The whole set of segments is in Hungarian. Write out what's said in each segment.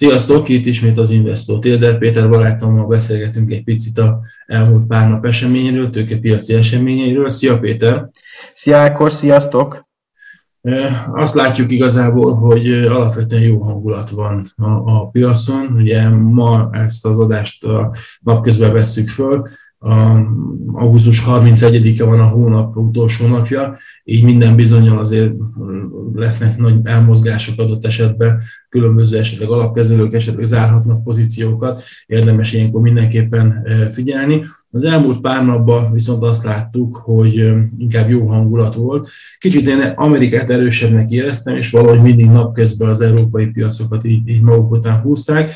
Sziasztok, itt ismét az Investor Téder Péter barátommal beszélgetünk egy picit a elmúlt pár nap eseményéről, tőkepiaci eseményeiről. Szia Péter! Szia Ákos, sziasztok! Azt látjuk igazából, hogy alapvetően jó hangulat van a, a piacon. Ugye ma ezt az adást a napközben vesszük föl, augusztus 31-e van a hónap utolsó napja, így minden bizonyal azért lesznek nagy elmozgások adott esetben, különböző esetleg alapkezelők esetleg zárhatnak pozíciókat, érdemes ilyenkor mindenképpen e, figyelni. Az elmúlt pár napban viszont azt láttuk, hogy e, inkább jó hangulat volt. Kicsit én Amerikát erősebbnek éreztem, és valahogy mindig napközben az európai piacokat így, így maguk után húzták.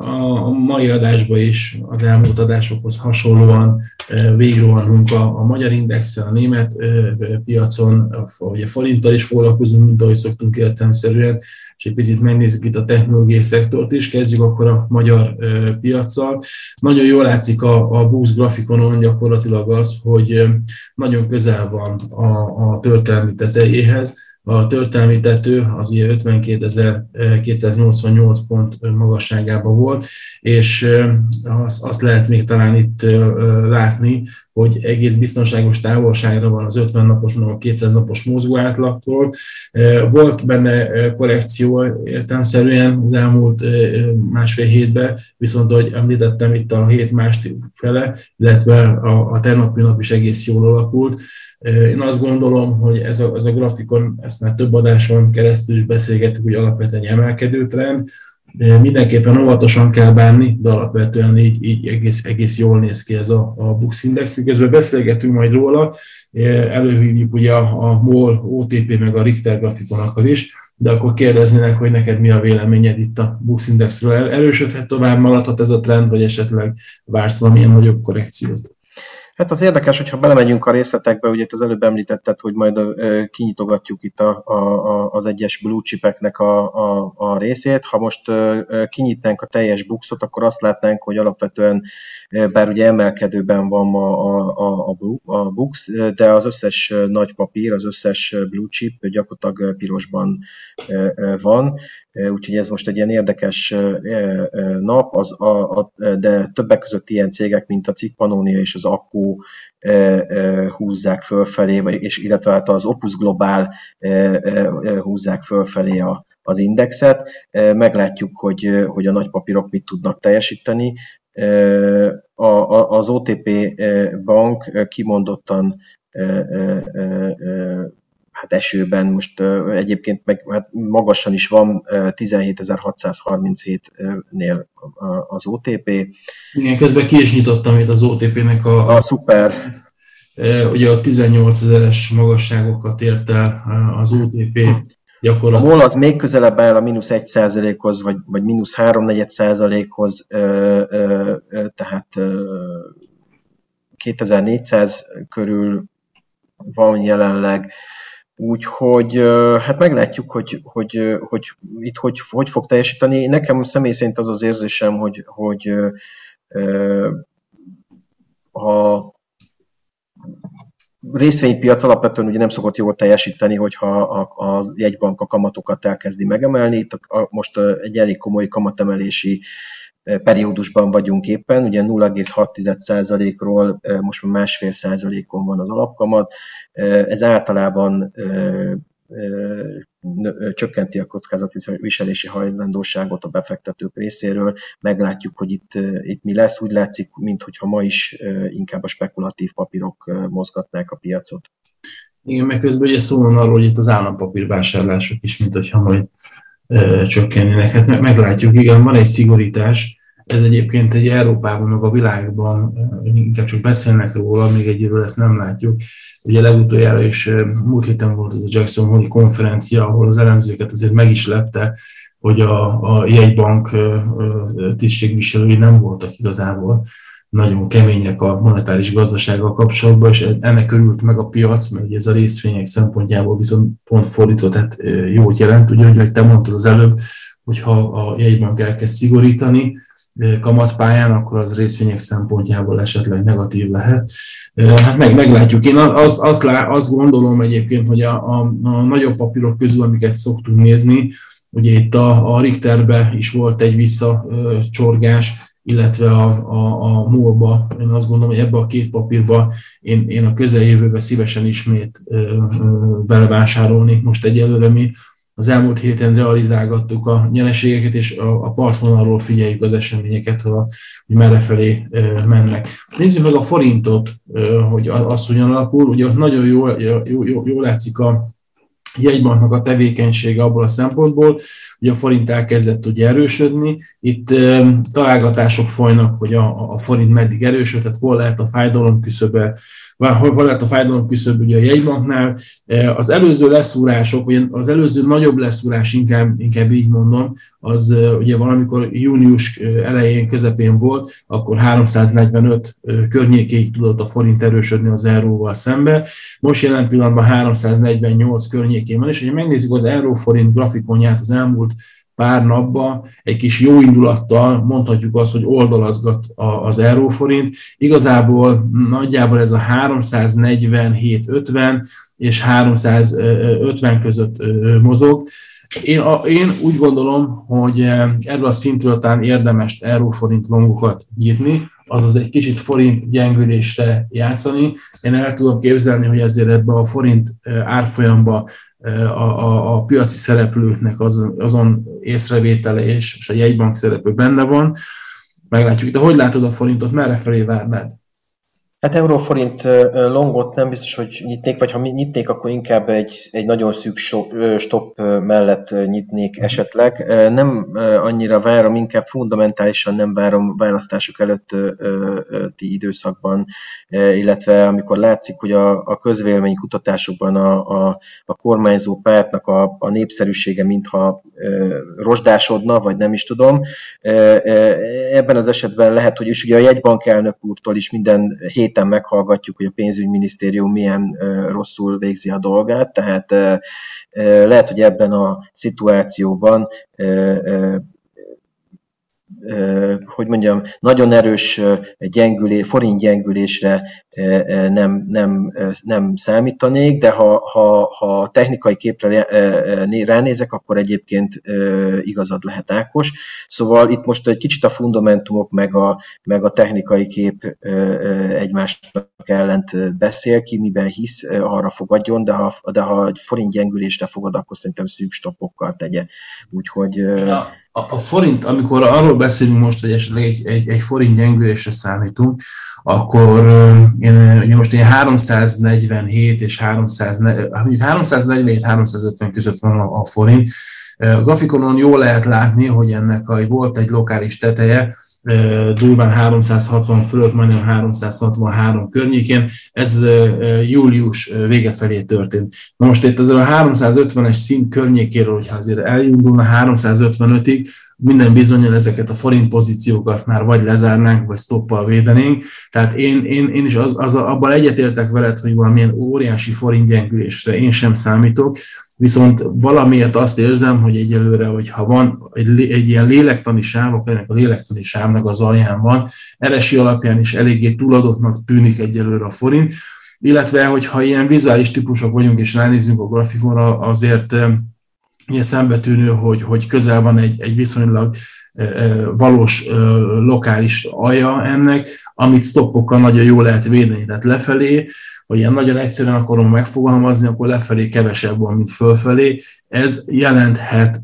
A mai adásban is az elmúlt adásokhoz hasonlóan végigrohanunk a, a magyar indexen, a német piacon, a forinttal is foglalkozunk, mint ahogy szoktunk értelmszerűen, és egy picit megnézzük itt a technológiai szektort is, kezdjük akkor a magyar piaccal. Nagyon jól látszik a, a BUX grafikonon gyakorlatilag az, hogy nagyon közel van a, a történelmi tetejéhez, a történelmi tető az ugye 52.288 pont magasságában volt, és azt, azt lehet még talán itt látni, hogy egész biztonságos távolságra van az 50 napos, a 200 napos mozgó átlagtól. Volt benne korrekció értelmszerűen az elmúlt másfél hétben, viszont ahogy említettem, itt a hét másik fele, illetve a, a tegnapi nap is egész jól alakult. Én azt gondolom, hogy ez a, ez a grafikon, ezt már több adáson keresztül is beszélgettük, hogy alapvetően emelkedő trend, mindenképpen óvatosan kell bánni, de alapvetően így, így egész, egész jól néz ki ez a, a Bux Index. Miközben beszélgetünk majd róla, előhívjuk ugye a, a MOL, OTP meg a Richter grafikonokat is, de akkor kérdeznének, hogy neked mi a véleményed itt a Bux Indexről. Erősödhet tovább, maradhat ez a trend, vagy esetleg vársz valamilyen nagyobb korrekciót? Hát az érdekes, hogyha belemegyünk a részletekbe, ugye az előbb említetted, hogy majd kinyitogatjuk itt a, a, az egyes blue chipeknek a, a, a részét. Ha most kinyitnánk a teljes buxot, akkor azt látnánk, hogy alapvetően, bár ugye emelkedőben van a, a, a, a bux, de az összes nagy papír, az összes blue chip gyakorlatilag pirosban van, úgyhogy ez most egy ilyen érdekes nap, az a, a, de többek között ilyen cégek, mint a Cikpanónia és az Akku húzzák fölfelé, vagy, és illetve hát az Opus Global húzzák fölfelé a, az indexet. Meglátjuk, hogy, hogy a nagypapírok mit tudnak teljesíteni. A, a, az OTP bank kimondottan hát esőben, most egyébként meg hát magasan is van, 17.637-nél az OTP. Igen, közben ki is nyitottam itt az OTP-nek a... A szuper. Ugye a 18 ezeres magasságokat ért el az OTP gyakorlatilag. A MOL az még közelebb áll a mínusz 1 százalékhoz, vagy, vagy mínusz 3 4 százalékhoz, tehát 2400 körül van jelenleg, Úgyhogy hát meglátjuk, hogy, hogy, hogy itt hogy, hogy fog teljesíteni. Nekem személy szerint az az érzésem, hogy, hogy a részvénypiac alapvetően ugye nem szokott jól teljesíteni, hogyha a, a jegybank a kamatokat elkezdi megemelni. Itt a, a, most egy elég komoly kamatemelési periódusban vagyunk éppen, ugye 0,6%-ról most már másfél százalékon van az alapkamat, ez általában csökkenti a kockázati viselési hajlandóságot a befektetők részéről. Meglátjuk, hogy itt, itt mi lesz. Úgy látszik, mintha ma is inkább a spekulatív papírok mozgatnák a piacot. Igen, meg közben ugye szó van arról, hogy itt az állampapír vásárlások is, mint hogyha majd csökkennének. Hát meglátjuk, igen, van egy szigorítás, ez egyébként egy Európában, meg a világban inkább csak beszélnek róla, még egyébként ezt nem látjuk. Ugye legutoljára is múlt héten volt ez a Jackson Hole konferencia, ahol az elemzőket azért meg is lepte, hogy a, a jegybank tisztségviselői nem voltak igazából nagyon kemények a monetáris gazdasággal kapcsolatban, és ennek örült meg a piac, mert ugye ez a részvények szempontjából viszont pont fordított, tehát jót jelent, ugyanúgy, hogy te mondtad az előbb, hogyha a jegybank elkezd szigorítani kamatpályán, akkor az részvények szempontjából esetleg negatív lehet. Hát meg, meglátjuk. Én azt, azt, lá, azt gondolom egyébként, hogy a, a, a nagyobb papírok közül, amiket szoktunk nézni, Ugye itt a, a Richterbe is volt egy visszacsorgás, illetve a, a, a múlba, én azt gondolom, hogy ebbe a két papírba én, én a közeljövőben szívesen ismét ö, ö, belevásárolnék. Most egyelőre mi az elmúlt héten realizálgattuk a nyereségeket, és a, a partvonalról figyeljük az eseményeket, hogy merre felé mennek. Nézzük meg a forintot, hogy az hogyan alakul. Ugye ott nagyon jól, jól, jól, jól látszik a jegybanknak a tevékenysége abból a szempontból, hogy a forint elkezdett ugye erősödni. Itt e, találgatások folynak, hogy a, a forint meddig erősödhet, hol lehet a fájdalom küszöbe, hol, hol lehet a fájdalom küszöb ugye a jegybanknál. E, az előző leszúrások, vagy az előző nagyobb leszúrás, inkább, inkább így mondom, az e, ugye valamikor június elején, közepén volt, akkor 345 környékéig tudott a forint erősödni az euróval szembe. Most jelen pillanatban 348 környékén és hogyha megnézzük az euróforint grafikonját az elmúlt pár napban egy kis jó indulattal mondhatjuk azt, hogy oldalazgat az euróforint. Igazából nagyjából ez a 347-50 és 350 között mozog. Én, a, én úgy gondolom, hogy erről a szintről talán érdemes euróforint longokat nyitni, azaz egy kicsit forint gyengülésre játszani. Én el tudom képzelni, hogy ezért ebbe a forint árfolyamba a, a, a piaci szereplőknek az, azon észrevétele és, a jegybank szereplő benne van. Meglátjuk. De hogy látod a forintot, merre felé várnád? Hát euróforint longot nem biztos, hogy nyitnék, vagy ha nyitnék, akkor inkább egy, egy nagyon szűk stop mellett nyitnék esetleg. Nem annyira várom, inkább fundamentálisan nem várom választások előtti időszakban, illetve amikor látszik, hogy a, a közvéleménykutatásokban a, a, a kormányzó pártnak a, a népszerűsége mintha rozsdásodna, vagy nem is tudom. Ebben az esetben lehet, hogy is ugye a jegybank elnök úrtól is minden hét héten meghallgatjuk, hogy a pénzügyminisztérium milyen rosszul végzi a dolgát, tehát lehet, hogy ebben a szituációban hogy mondjam, nagyon erős gyengülé, forint gyengülésre nem, nem, nem számítanék, de ha, ha, ha technikai képre ránézek, akkor egyébként igazad lehet Ákos. Szóval itt most egy kicsit a fundamentumok meg a, meg a technikai kép egymásnak ellent beszél, ki miben hisz, arra fogadjon, de ha, de ha forint gyengülésre fogad, akkor szerintem szűk stopokkal tegye. Úgyhogy... Ja a, a forint, amikor arról beszélünk most, hogy esetleg egy, egy, egy forint gyengülésre számítunk, akkor én, ugye most én 347 és 300, mondjuk 347-350 között van a, a forint. A grafikonon jól lehet látni, hogy ennek a, volt egy lokális teteje, durván 360 fölött, majdnem 363 környékén. Ez július vége felé történt. Na most itt azért a 350-es szint környékéről, hogyha azért elindulna 355-ig, minden bizonyal ezeket a forint pozíciókat már vagy lezárnánk, vagy stoppal védenénk. Tehát én, én, én is az, az, abban egyetértek veled, hogy valamilyen óriási forint gyengülésre én sem számítok, viszont valamiért azt érzem, hogy egyelőre, hogyha van egy, egy ilyen lélektani sáv, akkor ennek a lélektani sávnak az alján van, eresi alapján is eléggé túladottnak tűnik egyelőre a forint, illetve, hogyha ilyen vizuális típusok vagyunk, és ránézzünk a grafikonra, azért ilyen szembetűnő, hogy, hogy közel van egy, egy viszonylag valós lokális alja ennek, amit stoppokkal nagyon jól lehet védeni, tehát lefelé, hogy ilyen nagyon egyszerűen akarom megfogalmazni, akkor lefelé kevesebb van, mint fölfelé. Ez jelenthet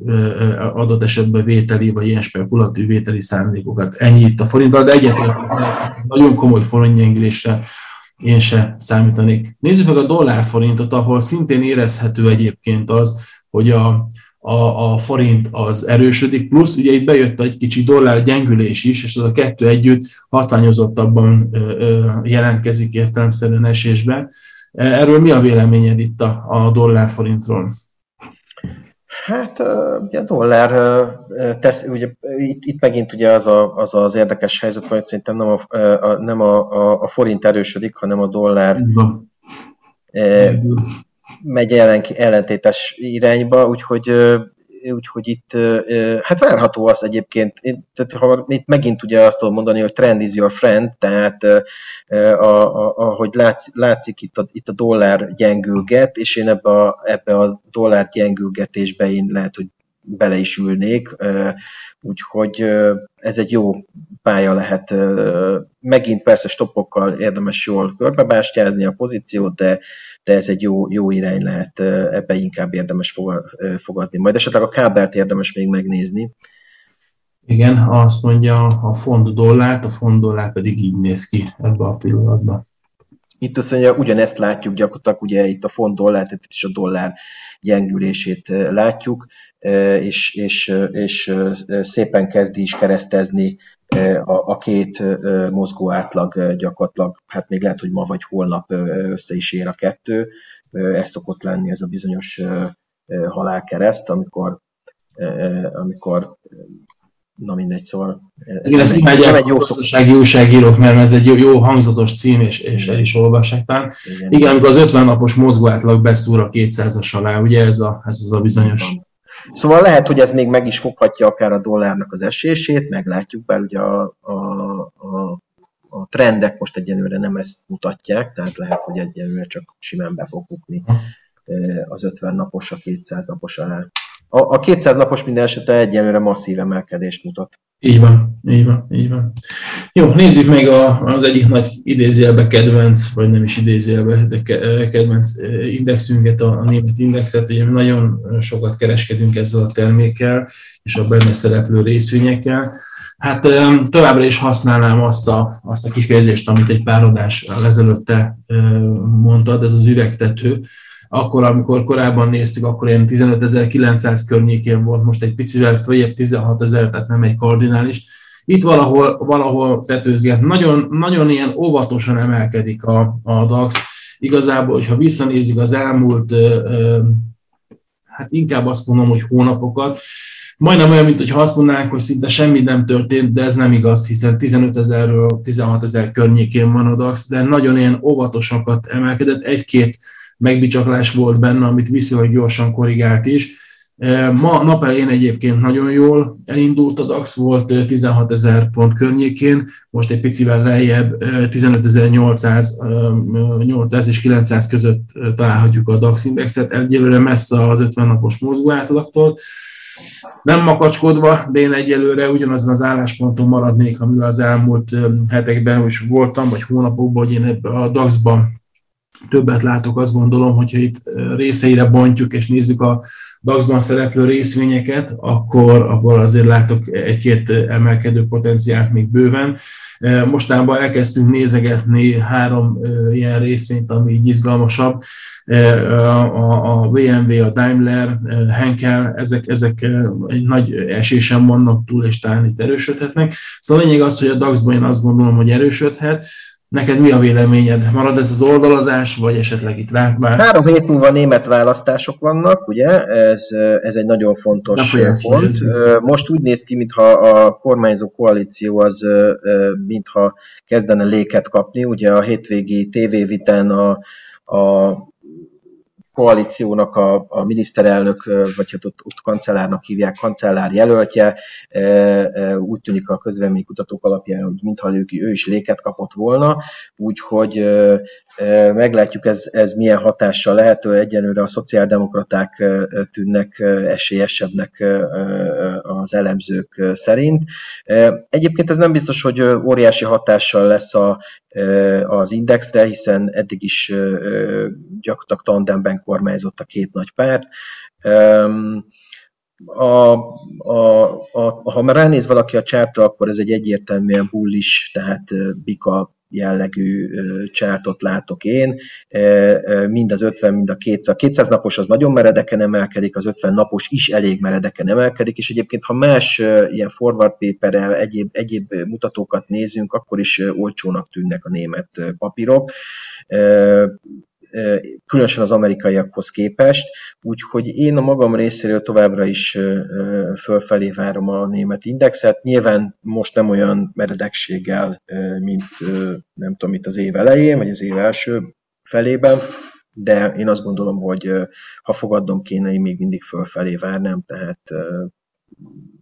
adott esetben vételi, vagy ilyen spekulatív vételi szándékokat. Ennyi itt a forinttal, de egyetlen nagyon komoly forintgyengülésre én se számítanék. Nézzük meg a dollárforintot, ahol szintén érezhető egyébként az, hogy a, a, a forint az erősödik, plusz ugye itt bejött egy kicsi dollár gyengülés is, és az a kettő együtt hatványozottabban jelentkezik értelemszerűen esésben. Erről mi a véleményed itt a, a dollár forintról? Hát a dollár tesz, ugye itt, itt megint ugye az, a, az az érdekes helyzet, hogy szerintem nem a, a, nem a, a, a forint erősödik, hanem a dollár e, megy ellen, ellentétes irányba, úgyhogy úgyhogy itt hát várható az egyébként, tehát ha itt megint ugye azt tudom mondani, hogy trend is your friend, tehát ahogy lát, látszik itt a, itt a dollár gyengülget, és én ebbe a, ebbe a dollár gyengülgetésbe én lehet, hogy bele is ülnék, úgyhogy ez egy jó pálya lehet. Megint persze stoppokkal érdemes jól körbebástyázni a pozíciót, de, de ez egy jó, jó irány lehet, ebbe inkább érdemes fogadni. Majd esetleg a kábelt érdemes még megnézni. Igen, azt mondja a font dollárt, a font dollár pedig így néz ki ebbe a pillanatban. Itt azt mondja, ugyanezt látjuk gyakorlatilag, ugye itt a font dollár, tehát itt is a dollár gyengülését látjuk, és, és, és szépen kezdi is keresztezni a, a két mozgó átlag gyakorlatilag, hát még lehet, hogy ma vagy holnap össze is ér a kettő. Ez szokott lenni ez a bizonyos halálkereszt, amikor, amikor na mindegy, szóval... Ez Igen, ezt imádják egy jó gazdasági újságírók, mert ez egy jó, jó hangzatos cím, és, és el is olvassák talán. Igen, Igen, amikor az 50 napos mozgóátlag beszúr a 200-as alá, ugye ez, a, ez az a bizonyos... Szóval lehet, hogy ez még meg is foghatja akár a dollárnak az esését, meglátjuk, bár ugye a, a, a, a trendek most egyenlőre nem ezt mutatják, tehát lehet, hogy egyenlőre csak simán be fog bukni az 50 napos a 200 napos alá. A, a 200 napos minden esetre egyelőre masszív emelkedést mutat. Így van, így van, így van. Jó, nézzük meg a, az egyik nagy idézőjelbe kedvenc, vagy nem is idézőjelbe, de kedvenc indexünket, a, a német indexet. Ugye nagyon sokat kereskedünk ezzel a termékkel, és a benne szereplő részvényekkel. Hát továbbra is használnám azt a, azt a kifejezést, amit egy pár adás ezelőtte mondtad, ez az üvegtető, akkor, amikor korábban néztük, akkor ilyen 15.900 környékén volt, most egy picivel följebb 16.000, tehát nem egy kardinális. Itt valahol, valahol tetőzget. Nagyon, nagyon ilyen óvatosan emelkedik a, a DAX. Igazából, hogyha visszanézzük az elmúlt, hát inkább azt mondom, hogy hónapokat, majdnem olyan, mint hogyha azt mondanánk, hogy szinte semmi nem történt, de ez nem igaz, hiszen 15 ezerről 16 ezer környékén van a DAX, de nagyon ilyen óvatosakat emelkedett, egy-két megbicsaklás volt benne, amit viszonylag gyorsan korrigált is. Ma nap elején egyébként nagyon jól elindult a DAX, volt 16 ezer pont környékén, most egy picivel lejjebb 15.800 e, és 900 között találhatjuk a DAX indexet, egyelőre messze az 50 napos mozgó átlagtól. Nem makacskodva, de én egyelőre ugyanazon az állásponton maradnék, amivel az elmúlt hetekben is voltam, vagy hónapokban, hogy én ebbe a DAX-ban többet látok, azt gondolom, hogyha itt részeire bontjuk és nézzük a DAX-ban szereplő részvényeket, akkor, akkor azért látok egy-két emelkedő potenciált még bőven. Mostában elkezdtünk nézegetni három ilyen részvényt, ami így izgalmasabb. A, a BMW, a Daimler, Henkel, ezek, ezek egy nagy esésen vannak túl, és talán itt erősödhetnek. Szóval a lényeg az, hogy a DAX-ban én azt gondolom, hogy erősödhet, Neked mi a véleményed? Marad ez az oldalazás, vagy esetleg itt lát már? Három hét múlva német választások vannak, ugye? Ez, ez egy nagyon fontos pont. Most úgy néz ki, mintha a kormányzó koalíció az mintha kezdene léket kapni. Ugye a hétvégi tévéviten a, a koalíciónak a, a miniszterelnök, vagy hát ott, ott kancellárnak hívják, kancellár jelöltje, úgy tűnik a közvéleménykutatók alapján, hogy mintha ő, ő is léket kapott volna, úgyhogy meglátjuk ez, ez milyen hatással lehet, egyenlőre a szociáldemokraták tűnnek esélyesebbnek az elemzők szerint. Egyébként ez nem biztos, hogy óriási hatással lesz a, az indexre, hiszen eddig is gyakorlatilag tandemben kormányzott a két nagy párt. A, a, a, ha már ránéz valaki a csártra, akkor ez egy egyértelműen bullish, tehát bika jellegű csártot látok én. Mind az 50, mind a 200. A 200 napos az nagyon meredeken emelkedik, az 50 napos is elég meredeken emelkedik, és egyébként ha más ilyen forward paper egyéb, egyéb mutatókat nézünk, akkor is olcsónak tűnnek a német papírok különösen az amerikaiakhoz képest, úgyhogy én a magam részéről továbbra is fölfelé várom a német indexet. Nyilván most nem olyan meredekséggel, mint nem tudom, itt az év elején, vagy az év első felében, de én azt gondolom, hogy ha fogadnom kéne, én még mindig fölfelé várnám, tehát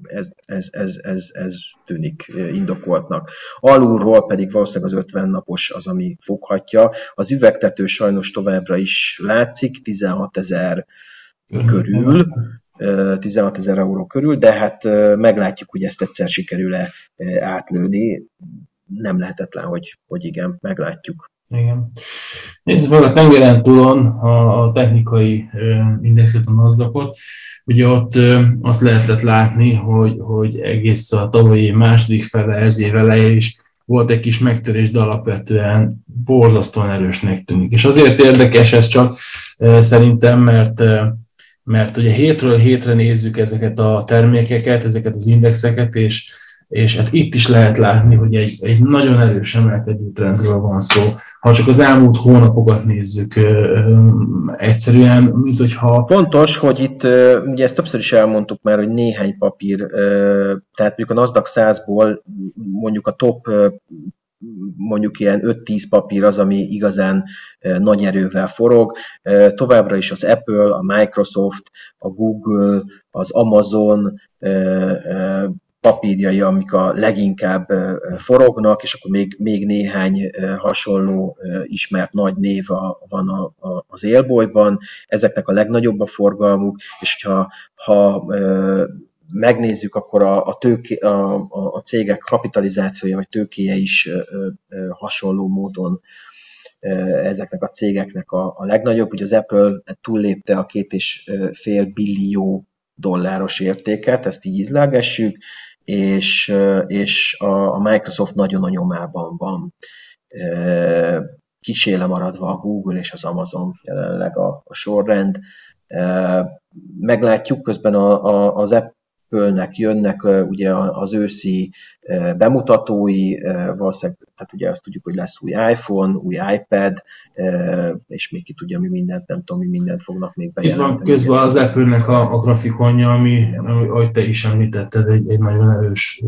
ez, ez, ez, ez, ez tűnik indokoltnak. Alulról pedig valószínűleg az 50 napos az, ami foghatja. Az üvegtető sajnos továbbra is látszik, 16 ezer körül, 16 ezer euró körül, de hát meglátjuk, hogy ezt egyszer sikerül-e átlőni. Nem lehetetlen, hogy, hogy igen, meglátjuk. Igen. Nézzük meg a tengeren túlon a, a technikai indexet, a nasdaq Ugye ott azt lehetett látni, hogy, hogy egész a tavalyi második fele, ez év is volt egy kis megtörés, de alapvetően borzasztóan erősnek tűnik. És azért érdekes ez csak szerintem, mert mert ugye hétről hétre nézzük ezeket a termékeket, ezeket az indexeket, és és hát itt is lehet látni, hogy egy, egy nagyon erős emelkedő trendről van szó. Ha csak az elmúlt hónapokat nézzük, egyszerűen, mint hogyha... Pontos, hogy itt, ugye ezt többször is elmondtuk már, hogy néhány papír, tehát mondjuk a NASDAQ 100-ból mondjuk a top mondjuk ilyen 5-10 papír az, ami igazán nagy erővel forog. Továbbra is az Apple, a Microsoft, a Google, az Amazon, papírjai, amik a leginkább forognak, és akkor még, még néhány hasonló ismert nagy név van a, a, az élbolyban. Ezeknek a legnagyobb a forgalmuk, és ha, ha megnézzük, akkor a, a, tőké, a, a, cégek kapitalizációja vagy tőkéje is hasonló módon ezeknek a cégeknek a, a legnagyobb. Ugye az Apple túllépte a két és fél billió dolláros értéket, ezt így izlágessük, és, és a, Microsoft nagyon a nyomában van. Kiséle maradva a Google és az Amazon jelenleg a, a sorrend. Meglátjuk, közben a, a, az Apple-nek jönnek ugye az őszi bemutatói, valószínűleg, tehát ugye azt tudjuk, hogy lesz új iPhone, új iPad, és még ki tudja, mi mindent, nem tudom, mi mindent fognak még bejelenteni. Itt van közben az Apple-nek a, a grafikonja, ami, ahogy te is említetted, egy, egy nagyon erős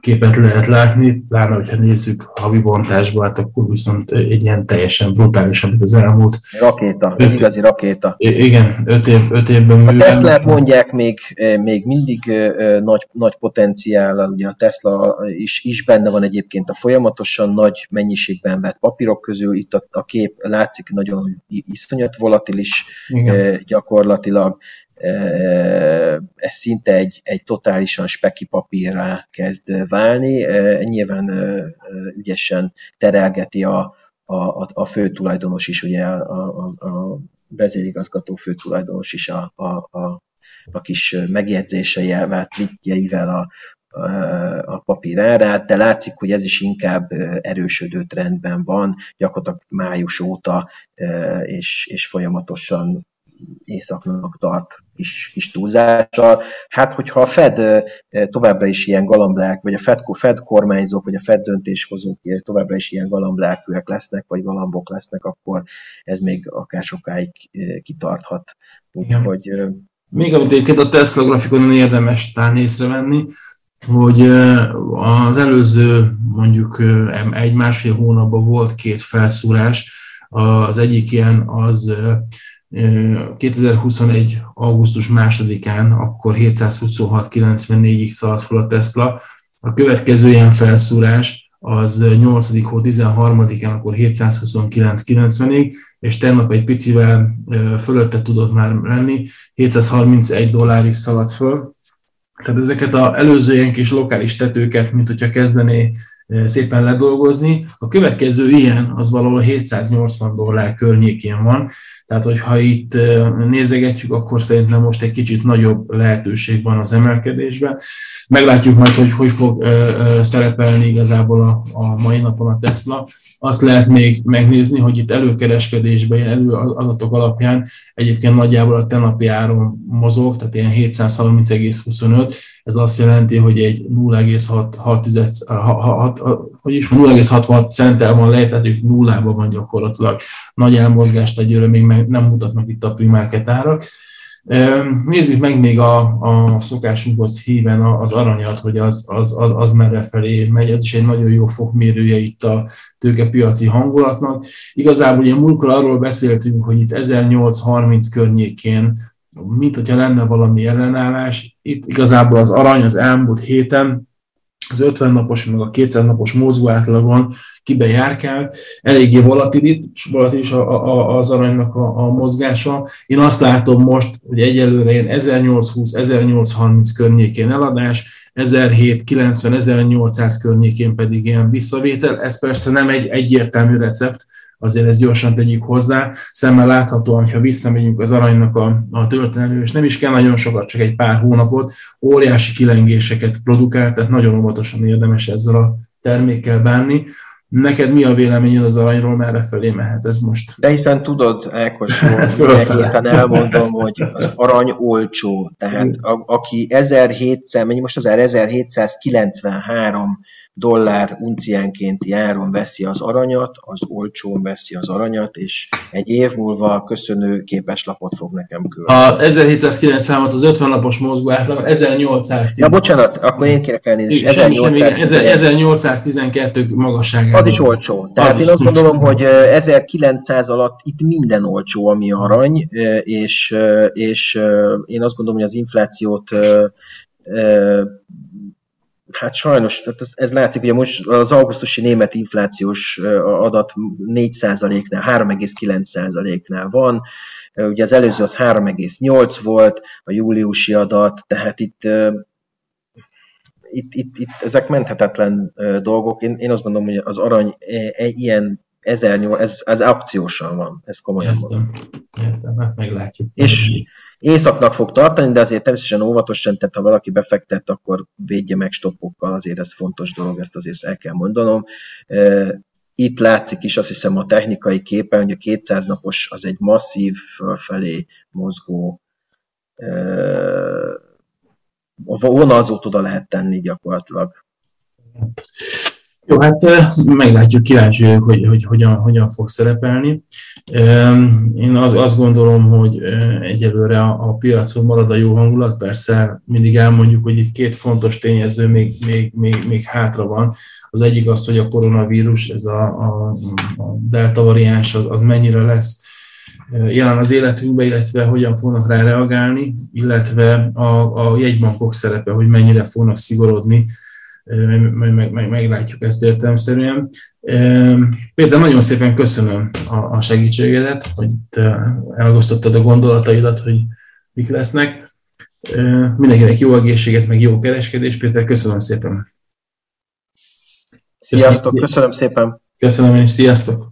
képet lehet látni, pláne, hogyha nézzük havi bontásba, hát akkor viszont egy ilyen teljesen brutális, amit az elmúlt... Rakéta, öt, igazi rakéta. Igen, öt, év, öt évben művel. A Tesla mondják még, még mindig nagy, nagy potenciál, ugye a Tesla is, is benne van egyébként a folyamatosan nagy mennyiségben vett papírok közül, itt a, a kép látszik nagyon iszonyat volatilis Igen. gyakorlatilag, ez szinte egy, egy totálisan speki papírra kezd válni. Nyilván ügyesen terelgeti a, a, a főtulajdonos is, ugye a, a, a vezérigazgató főtulajdonos is a, a, a, a kis megjegyzéseivel, tweetjeivel a, a papír árát, de látszik, hogy ez is inkább erősödő trendben van, gyakorlatilag május óta, és, és folyamatosan északnak tart kis, kis túlzással. Hát, hogyha a Fed továbbra is ilyen galamblák, vagy a Fed, Fed kormányzók, vagy a Fed döntéshozók továbbra is ilyen galamblákűek lesznek, vagy galambok lesznek, akkor ez még akár sokáig kitarthat. Úgyhogy... Még amit egyébként a Tesla grafikonon érdemes talán észrevenni, hogy az előző mondjuk egy-másfél hónapban volt két felszúrás, az egyik ilyen az 2021. augusztus másodikán, akkor 726.94-ig szaladt fel a Tesla. A következő ilyen felszúrás az 8. hó 13-án, akkor 729.90-ig, és tegnap egy picivel fölötte tudott már lenni, 731 dollárig szaladt föl. Tehát ezeket az előző ilyen kis lokális tetőket, mint hogyha kezdené szépen ledolgozni. A következő ilyen, az valahol 780 dollár környékén van, tehát, hogyha itt nézegetjük, akkor szerintem most egy kicsit nagyobb lehetőség van az emelkedésben. Meglátjuk majd, hogy hogy fog szerepelni igazából a, a mai napon a Tesla. Azt lehet még megnézni, hogy itt előkereskedésben, ilyen előadatok alapján egyébként nagyjából a tenapi áron mozog, tehát ilyen 730,25. Ez azt jelenti, hogy egy 0,66 centel van le, tehát ők nullában van gyakorlatilag. Nagy elmozgást egyőre még meg nem mutatnak itt a primarket árak. Nézzük meg még a, a szokásunkhoz híven az aranyat, hogy az, az, az, az merre felé megy. Ez is egy nagyon jó fokmérője itt a tőkepiaci hangulatnak. Igazából ugye múltkor arról beszéltünk, hogy itt 1830 környékén mint hogyha lenne valami ellenállás. Itt igazából az arany az elmúlt héten az 50 napos, meg a 200 napos mozgó átlagon kibe járkál, eléggé volatilis, volatilis a, a, az aranynak a, a mozgása. Én azt látom most, hogy egyelőre én 1820-1830 környékén eladás, 1790-1800 környékén pedig ilyen visszavétel. Ez persze nem egy egyértelmű recept, azért ezt gyorsan tegyük hozzá. Szemmel láthatóan, ha visszamegyünk az aranynak a, a történelmű, és nem is kell nagyon sokat, csak egy pár hónapot, óriási kilengéseket produkál, tehát nagyon óvatosan érdemes ezzel a termékkel bánni. Neked mi a véleményed az aranyról, merre felé mehet ez most? De hiszen tudod, Ákos, mindenképpen elmondom, hogy az arany olcsó, tehát a, aki 1700, mennyi most az 1793 dollár unciánkénti áron veszi az aranyat, az olcsón veszi az aranyat, és egy év múlva köszönő képeslapot fog nekem küldeni. A 1796 az 50 napos mozgó átlag, 1810. Ja, bocsánat, akkor én kérek elnézést. 1812 magasságában. Az is olcsó. Tehát az én azt gondolom, hogy 1900 alatt itt minden olcsó, ami arany, és, és én azt gondolom, hogy az inflációt Hát sajnos, ez, ez látszik, hogy most az augusztusi német inflációs adat 4%-nál, 3,9%-nál van, ugye az előző az 3,8 volt, a júliusi adat, tehát itt, itt, itt, itt ezek menthetetlen dolgok. Én, én azt gondolom, hogy az arany e, e, ilyen 1008, ez, ez akciósan van, ez komolyan értem, van. Értem, hát meglátjuk. És, éjszaknak fog tartani, de azért természetesen óvatosan, tehát ha valaki befektet, akkor védje meg stoppokkal, azért ez fontos dolog, ezt azért el kell mondanom. Itt látszik is azt hiszem a technikai képen, hogy a 200 napos az egy masszív fölfelé mozgó vonalzót oda lehet tenni gyakorlatilag. Jó, hát meglátjuk, kíváncsi vagyok, hogy, hogy hogyan, hogyan fog szerepelni. Én az, azt gondolom, hogy egyelőre a, a piacon marad a jó hangulat, persze mindig elmondjuk, hogy itt két fontos tényező még, még, még, még hátra van. Az egyik az, hogy a koronavírus, ez a, a, a delta variáns, az, az mennyire lesz jelen az életünkbe, illetve hogyan fognak rá reagálni, illetve a, a jegybankok szerepe, hogy mennyire fognak szigorodni meg, meg, meg, meglátjuk ezt értelmszerűen. Például nagyon szépen köszönöm a, a segítségedet, hogy te elgosztottad a gondolataidat, hogy mik lesznek. Mindenkinek jó egészséget, meg jó kereskedést. Péter, köszönöm szépen. Sziasztok, köszönöm szépen. Köszönöm, és sziasztok.